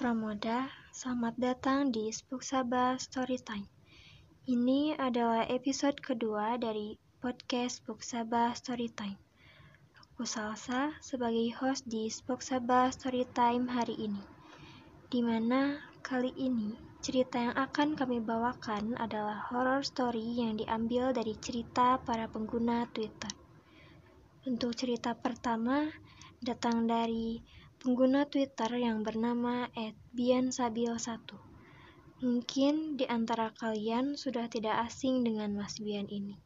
Pramoda, selamat datang di Spook Sabah Storytime. Ini adalah episode kedua dari podcast Spook Sabah Storytime. Aku Salsa sebagai host di Spook Sabah Storytime hari ini. Di mana kali ini cerita yang akan kami bawakan adalah horror story yang diambil dari cerita para pengguna Twitter. Untuk cerita pertama datang dari pengguna Twitter yang bernama @biansabil1. Mungkin di antara kalian sudah tidak asing dengan Mas Bian ini,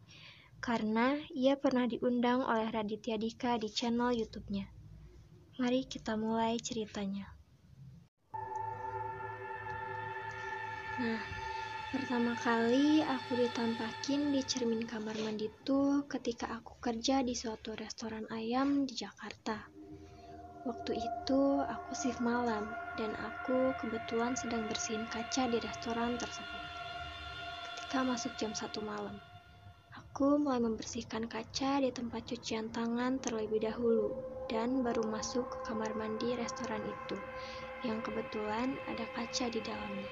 karena ia pernah diundang oleh Raditya Dika di channel YouTube-nya. Mari kita mulai ceritanya. Nah, pertama kali aku ditampakin di cermin kamar mandi itu ketika aku kerja di suatu restoran ayam di Jakarta. Waktu itu aku shift malam dan aku kebetulan sedang bersihin kaca di restoran tersebut. Ketika masuk jam 1 malam, aku mulai membersihkan kaca di tempat cucian tangan terlebih dahulu dan baru masuk ke kamar mandi restoran itu yang kebetulan ada kaca di dalamnya.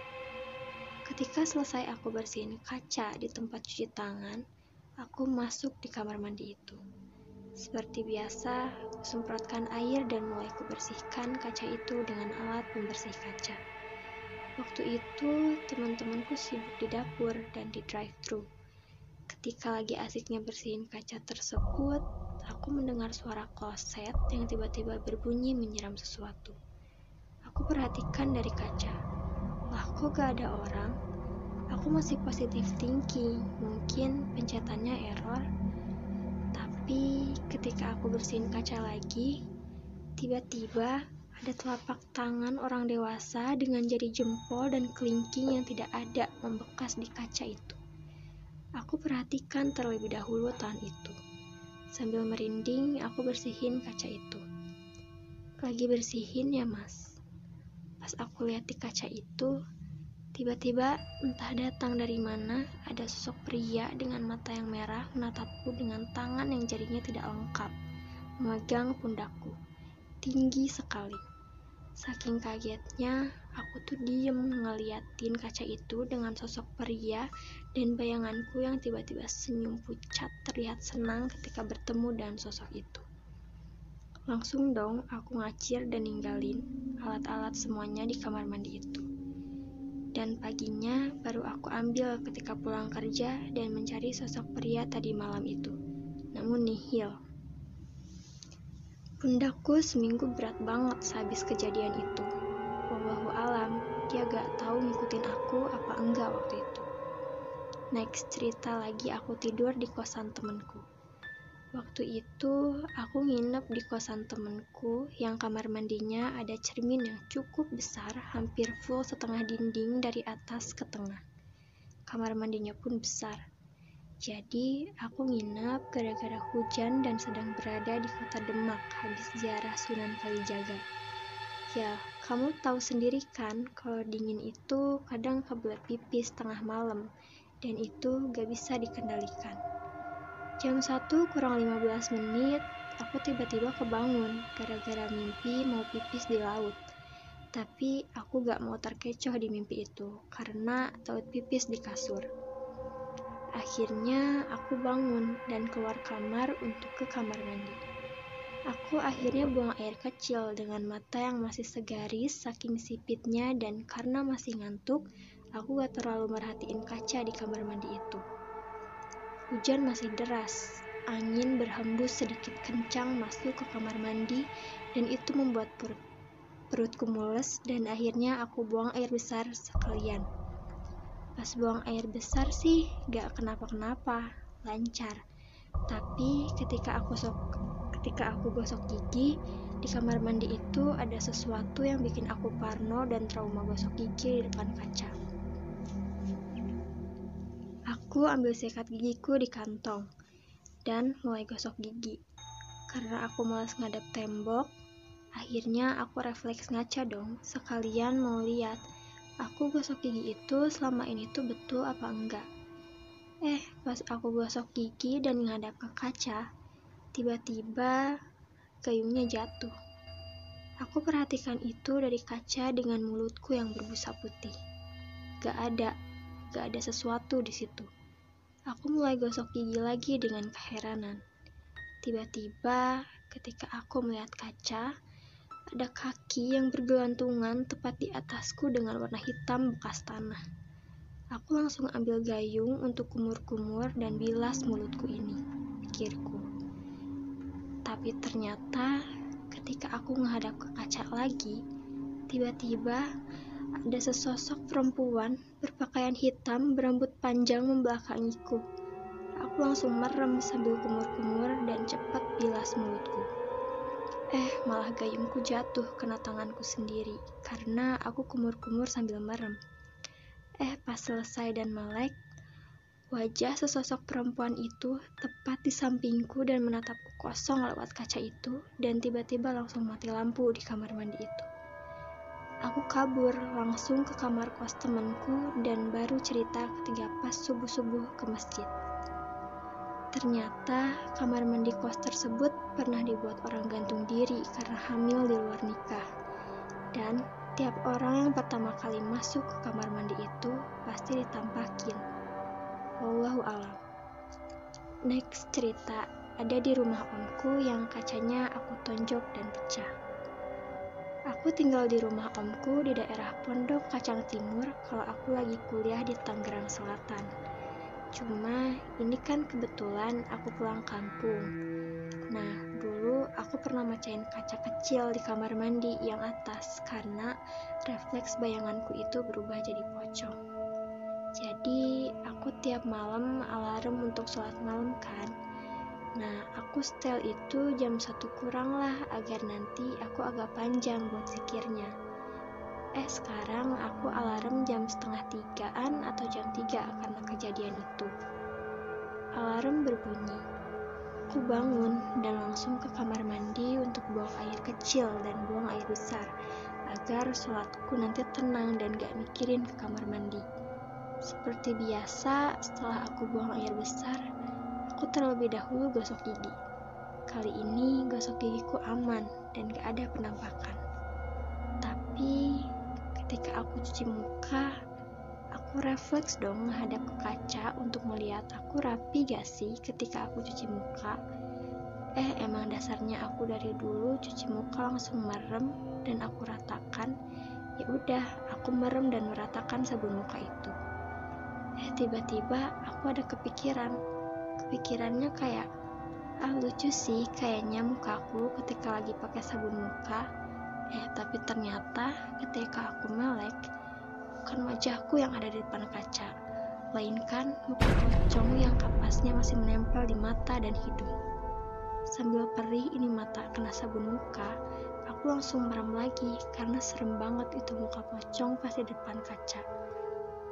Ketika selesai aku bersihin kaca di tempat cuci tangan, aku masuk di kamar mandi itu. Seperti biasa, semprotkan air dan mulai kubersihkan kaca itu dengan alat pembersih kaca. Waktu itu, teman-temanku sibuk di dapur dan di drive-thru. Ketika lagi asiknya bersihin kaca tersebut, aku mendengar suara kloset yang tiba-tiba berbunyi menyiram sesuatu. Aku perhatikan dari kaca. Lah, kok gak ada orang? Aku masih positif thinking, mungkin pencetannya error tapi ketika aku bersihin kaca lagi, tiba-tiba ada telapak tangan orang dewasa dengan jari jempol dan kelingking yang tidak ada membekas di kaca itu. Aku perhatikan terlebih dahulu tangan itu. Sambil merinding, aku bersihin kaca itu. Lagi bersihin ya mas. Pas aku lihat di kaca itu, Tiba-tiba, entah datang dari mana, ada sosok pria dengan mata yang merah menatapku dengan tangan yang jarinya tidak lengkap, memegang pundakku. Tinggi sekali. Saking kagetnya, aku tuh diem ngeliatin kaca itu dengan sosok pria dan bayanganku yang tiba-tiba senyum pucat terlihat senang ketika bertemu dengan sosok itu. Langsung dong aku ngacir dan ninggalin alat-alat semuanya di kamar mandi itu dan paginya baru aku ambil ketika pulang kerja dan mencari sosok pria tadi malam itu. Namun nihil. Pundakku seminggu berat banget sehabis kejadian itu. Wallahu alam, dia gak tahu ngikutin aku apa enggak waktu itu. Next cerita lagi aku tidur di kosan temenku. Waktu itu, aku nginep di kosan temenku yang kamar mandinya ada cermin yang cukup besar, hampir full setengah dinding dari atas ke tengah. Kamar mandinya pun besar. Jadi, aku nginep gara-gara hujan dan sedang berada di kota Demak habis ziarah Sunan Kalijaga. Ya, kamu tahu sendiri kan kalau dingin itu kadang kebelet pipis tengah malam, dan itu gak bisa dikendalikan. Jam 1 kurang 15 menit, aku tiba-tiba kebangun gara-gara mimpi mau pipis di laut. Tapi aku gak mau terkecoh di mimpi itu karena takut pipis di kasur. Akhirnya aku bangun dan keluar kamar untuk ke kamar mandi. Aku akhirnya buang air kecil dengan mata yang masih segaris saking sipitnya dan karena masih ngantuk, aku gak terlalu merhatiin kaca di kamar mandi itu. Hujan masih deras, angin berhembus sedikit kencang masuk ke kamar mandi dan itu membuat perut perutku mules dan akhirnya aku buang air besar sekalian. Pas buang air besar sih gak kenapa-kenapa, lancar. Tapi ketika aku sok ketika aku gosok gigi di kamar mandi itu ada sesuatu yang bikin aku parno dan trauma gosok gigi di depan kaca. Aku ambil sikat gigiku di kantong dan mulai gosok gigi. Karena aku malas ngadep tembok, akhirnya aku refleks ngaca dong, sekalian mau lihat aku gosok gigi itu selama ini tuh betul apa enggak. Eh, pas aku gosok gigi dan ngadap ke kaca, tiba-tiba gayungnya jatuh. Aku perhatikan itu dari kaca dengan mulutku yang berbusa putih. Gak ada, gak ada sesuatu di situ. Aku mulai gosok gigi lagi dengan keheranan. Tiba-tiba, ketika aku melihat kaca, ada kaki yang bergelantungan tepat di atasku dengan warna hitam bekas tanah. Aku langsung ambil gayung untuk kumur-kumur dan bilas mulutku ini, pikirku. Tapi ternyata ketika aku menghadap ke kaca lagi, tiba-tiba ada sesosok perempuan berpakaian hitam berambut panjang membelakangiku. Aku langsung merem sambil kumur-kumur dan cepat bilas mulutku. Eh, malah gayungku jatuh kena tanganku sendiri karena aku kumur-kumur sambil merem. Eh, pas selesai dan melek, wajah sesosok perempuan itu tepat di sampingku dan menatapku kosong lewat kaca itu dan tiba-tiba langsung mati lampu di kamar mandi itu. Aku kabur langsung ke kamar kos temanku dan baru cerita ketika pas subuh-subuh ke masjid. Ternyata kamar mandi kos tersebut pernah dibuat orang gantung diri karena hamil di luar nikah. Dan tiap orang yang pertama kali masuk ke kamar mandi itu pasti ditampakin. Wallahu alam. Next cerita ada di rumah omku yang kacanya aku tonjok dan pecah. Aku tinggal di rumah omku di daerah Pondok Kacang Timur kalau aku lagi kuliah di Tangerang Selatan. Cuma ini kan kebetulan aku pulang kampung. Nah, dulu aku pernah mecahin kaca kecil di kamar mandi yang atas karena refleks bayanganku itu berubah jadi pocong. Jadi, aku tiap malam alarm untuk sholat malam kan. Nah, aku setel itu jam satu kurang lah agar nanti aku agak panjang buat zikirnya. Eh sekarang aku alarm jam setengah tigaan atau jam tiga karena kejadian itu. Alarm berbunyi. Aku bangun dan langsung ke kamar mandi untuk buang air kecil dan buang air besar agar sholatku nanti tenang dan gak mikirin ke kamar mandi. Seperti biasa, setelah aku buang air besar, aku terlebih dahulu gosok gigi. Kali ini gosok gigiku aman dan gak ada penampakan. Tapi ketika aku cuci muka, aku refleks dong menghadap ke kaca untuk melihat aku rapi gak sih ketika aku cuci muka. Eh, emang dasarnya aku dari dulu cuci muka langsung merem dan aku ratakan. Ya udah, aku merem dan meratakan sabun muka itu. Eh, tiba-tiba aku ada kepikiran. Kepikirannya kayak, ah lucu sih kayaknya mukaku ketika lagi pakai sabun muka Eh, tapi ternyata ketika aku melek, bukan wajahku yang ada di depan kaca, melainkan muka pocong yang kapasnya masih menempel di mata dan hidung. Sambil perih ini mata kena sabun muka, aku langsung merem lagi karena serem banget itu muka pocong pas di depan kaca.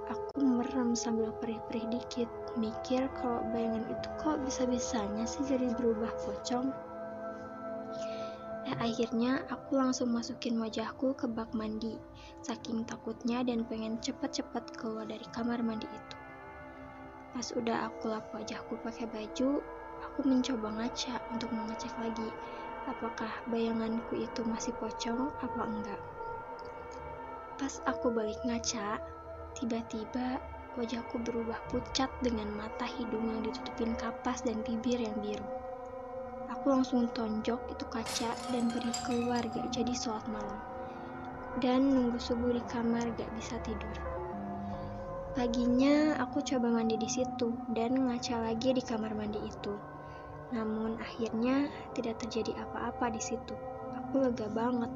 Aku merem sambil perih-perih dikit, mikir kalau bayangan itu kok bisa-bisanya sih jadi berubah pocong. Eh, akhirnya aku langsung masukin wajahku ke bak mandi, saking takutnya dan pengen cepet-cepet keluar dari kamar mandi itu. Pas udah aku lap wajahku pakai baju, aku mencoba ngaca untuk mengecek lagi apakah bayanganku itu masih pocong apa enggak. Pas aku balik ngaca, tiba-tiba wajahku berubah pucat dengan mata hidung yang ditutupin kapas dan bibir yang biru. Aku langsung tonjok itu kaca dan pergi keluar gak jadi sholat malam. Dan nunggu subuh di kamar gak bisa tidur. Paginya aku coba mandi di situ dan ngaca lagi di kamar mandi itu. Namun akhirnya tidak terjadi apa-apa di situ. Aku lega banget.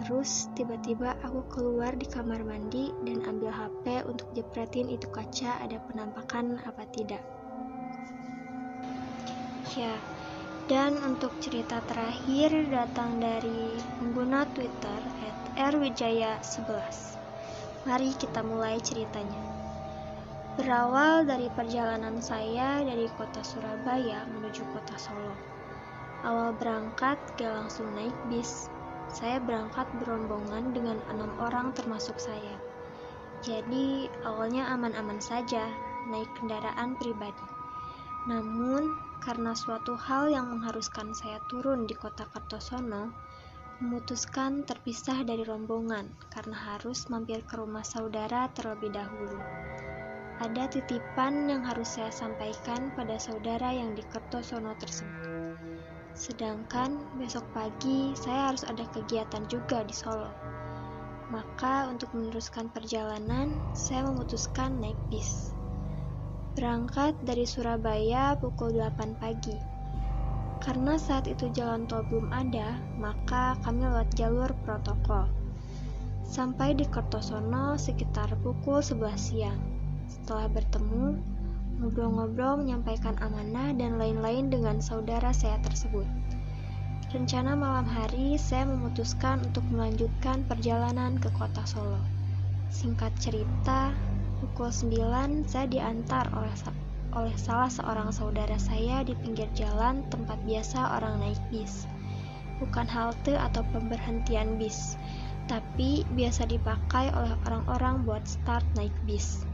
Terus tiba-tiba aku keluar di kamar mandi dan ambil HP untuk jepretin itu kaca ada penampakan apa tidak. Ya, dan untuk cerita terakhir datang dari pengguna Twitter @rwijaya11. Mari kita mulai ceritanya. Berawal dari perjalanan saya dari kota Surabaya menuju kota Solo. Awal berangkat gak langsung naik bis. Saya berangkat berombongan dengan enam orang termasuk saya. Jadi awalnya aman-aman saja, naik kendaraan pribadi. Namun, karena suatu hal yang mengharuskan saya turun di kota Kartosono, memutuskan terpisah dari rombongan karena harus mampir ke rumah saudara terlebih dahulu. Ada titipan yang harus saya sampaikan pada saudara yang di Kertosono tersebut. Sedangkan besok pagi saya harus ada kegiatan juga di Solo. Maka untuk meneruskan perjalanan, saya memutuskan naik bis. Berangkat dari Surabaya pukul 8 pagi karena saat itu jalan tol belum ada, maka kami lewat jalur protokol. Sampai di Kertosono sekitar pukul 11 siang. Setelah bertemu, ngobrol-ngobrol menyampaikan amanah dan lain-lain dengan saudara saya tersebut. Rencana malam hari saya memutuskan untuk melanjutkan perjalanan ke kota Solo. Singkat cerita, pukul 9 saya diantar oleh oleh salah seorang saudara saya di pinggir jalan tempat biasa orang naik bis. Bukan halte atau pemberhentian bis, tapi biasa dipakai oleh orang-orang buat start naik bis.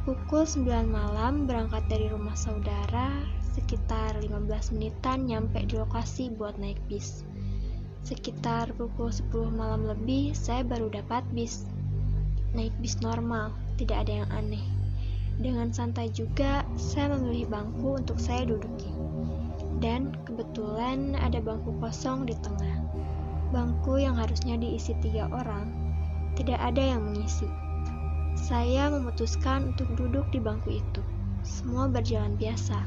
Pukul 9 malam berangkat dari rumah saudara, sekitar 15 menitan nyampe di lokasi buat naik bis. Sekitar pukul 10 malam lebih, saya baru dapat bis. Naik bis normal, tidak ada yang aneh. Dengan santai juga, saya memilih bangku untuk saya duduki. Dan kebetulan ada bangku kosong di tengah. Bangku yang harusnya diisi tiga orang, tidak ada yang mengisi. Saya memutuskan untuk duduk di bangku itu. Semua berjalan biasa.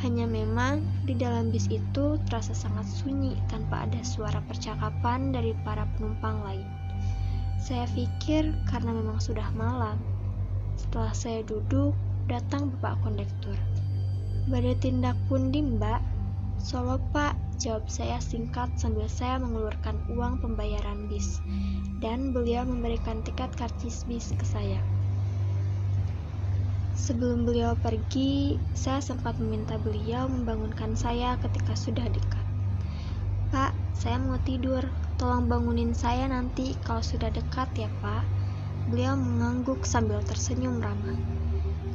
Hanya memang di dalam bis itu terasa sangat sunyi tanpa ada suara percakapan dari para penumpang lain. Saya pikir karena memang sudah malam, setelah saya duduk, datang bapak kondektur. Pada tindak pundi mbak? Solo pak, jawab saya singkat sambil saya mengeluarkan uang pembayaran bis. Dan beliau memberikan tiket karcis bis ke saya. Sebelum beliau pergi, saya sempat meminta beliau membangunkan saya ketika sudah dekat. Pak, saya mau tidur. Tolong bangunin saya nanti kalau sudah dekat ya, Pak. Beliau mengangguk sambil tersenyum ramah.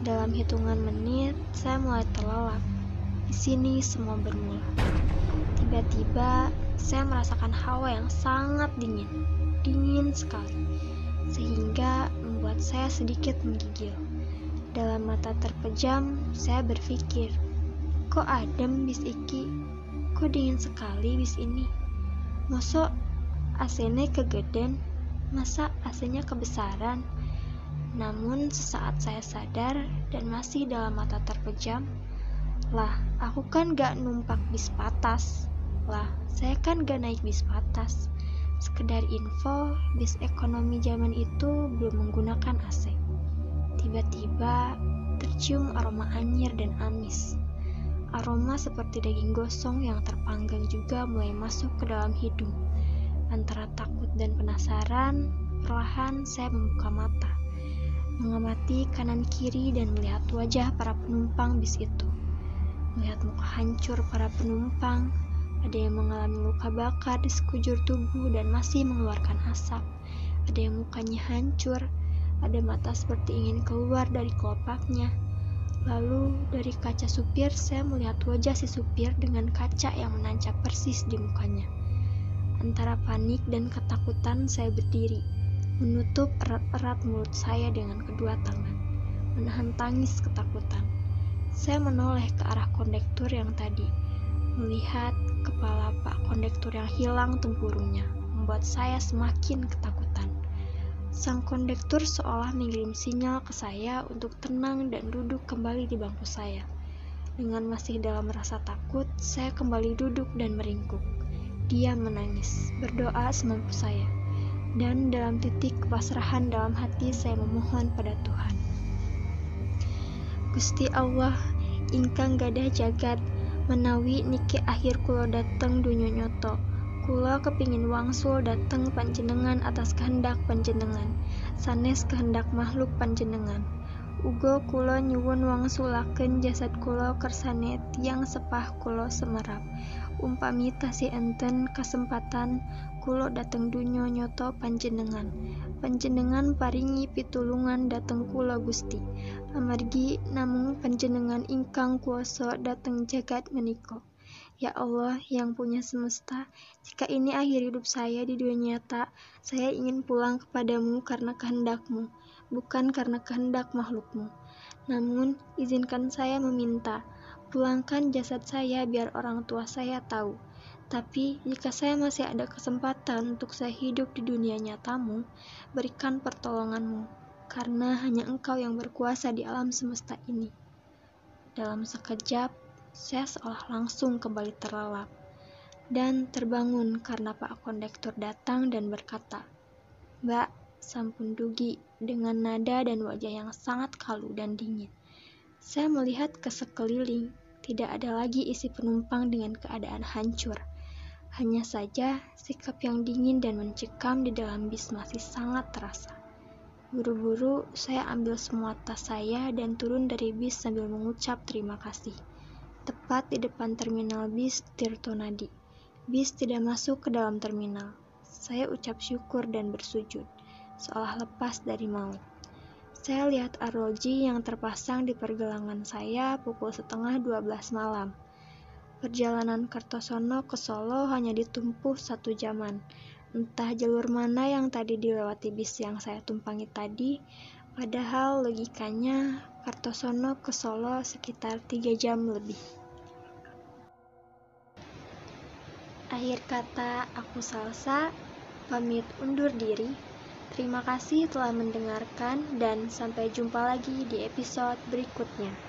Dalam hitungan menit, saya mulai terlelap. Di sini semua bermula. Tiba-tiba, saya merasakan hawa yang sangat dingin. Dingin sekali. Sehingga membuat saya sedikit menggigil. Dalam mata terpejam, saya berpikir, kok adem bis iki? Kok dingin sekali bis ini? Mosok AC-nya kegeden? Masa AC-nya kebesaran? Namun sesaat saya sadar dan masih dalam mata terpejam, lah aku kan gak numpak bis patas. Lah saya kan gak naik bis patas. Sekedar info, bis ekonomi zaman itu belum menggunakan AC. Tiba-tiba tercium aroma anyir dan amis. Aroma seperti daging gosong yang terpanggang juga mulai masuk ke dalam hidung. Antara takut dan penasaran, perlahan saya membuka mata, mengamati kanan kiri dan melihat wajah para penumpang bis itu. Melihat muka hancur para penumpang, ada yang mengalami luka bakar di sekujur tubuh dan masih mengeluarkan asap. Ada yang mukanya hancur, ada mata seperti ingin keluar dari kelopaknya. Lalu dari kaca supir saya melihat wajah si supir dengan kaca yang menancap persis di mukanya. Antara panik dan ketakutan saya berdiri, menutup erat-erat mulut saya dengan kedua tangan, menahan tangis ketakutan. Saya menoleh ke arah kondektur yang tadi, melihat kepala pak kondektur yang hilang tempurungnya, membuat saya semakin ketakutan. Sang kondektur seolah mengirim sinyal ke saya untuk tenang dan duduk kembali di bangku saya. Dengan masih dalam rasa takut, saya kembali duduk dan meringkuk. Dia menangis, berdoa semampu saya, dan dalam titik kepasrahan dalam hati saya memohon pada Tuhan. Gusti Allah, ingkang gadah jagat, menawi niki akhir kulo dateng dunyo nyoto. Kulo kepingin wangsul dateng panjenengan atas kehendak panjenengan, sanes kehendak makhluk panjenengan. Ugo kulo nyuwun wangsulaken jasad kulo kersane tiang sepah kulo semerap umpami tasih enten kesempatan kulo dateng dunyo nyoto panjenengan panjenengan paringi pitulungan dateng kulo Gusti amargi namung panjenengan ingkang kuoso dateng jagat meniko Ya Allah yang punya semesta, jika ini akhir hidup saya di dunia nyata, saya ingin pulang kepadamu karena kehendakmu, bukan karena kehendak makhlukmu. Namun, izinkan saya meminta, pulangkan jasad saya biar orang tua saya tahu. Tapi, jika saya masih ada kesempatan untuk saya hidup di dunia nyatamu, berikan pertolonganmu, karena hanya engkau yang berkuasa di alam semesta ini. Dalam sekejap, saya seolah langsung kembali terlelap dan terbangun karena Pak Kondektur datang dan berkata, Mbak, sampun dugi dengan nada dan wajah yang sangat kalu dan dingin. Saya melihat ke sekeliling, tidak ada lagi isi penumpang dengan keadaan hancur. Hanya saja sikap yang dingin dan mencekam di dalam bis masih sangat terasa. Buru-buru saya ambil semua tas saya dan turun dari bis sambil mengucap terima kasih tepat di depan terminal bis Tirtonadi. Bis tidak masuk ke dalam terminal. Saya ucap syukur dan bersujud, seolah lepas dari maut. Saya lihat arloji yang terpasang di pergelangan saya pukul setengah 12 malam. Perjalanan Kertosono ke Solo hanya ditumpuh satu jaman. Entah jalur mana yang tadi dilewati bis yang saya tumpangi tadi, padahal logikanya Kartosono ke Solo sekitar tiga jam lebih. Akhir kata, aku Salsa, pamit undur diri. Terima kasih telah mendengarkan dan sampai jumpa lagi di episode berikutnya.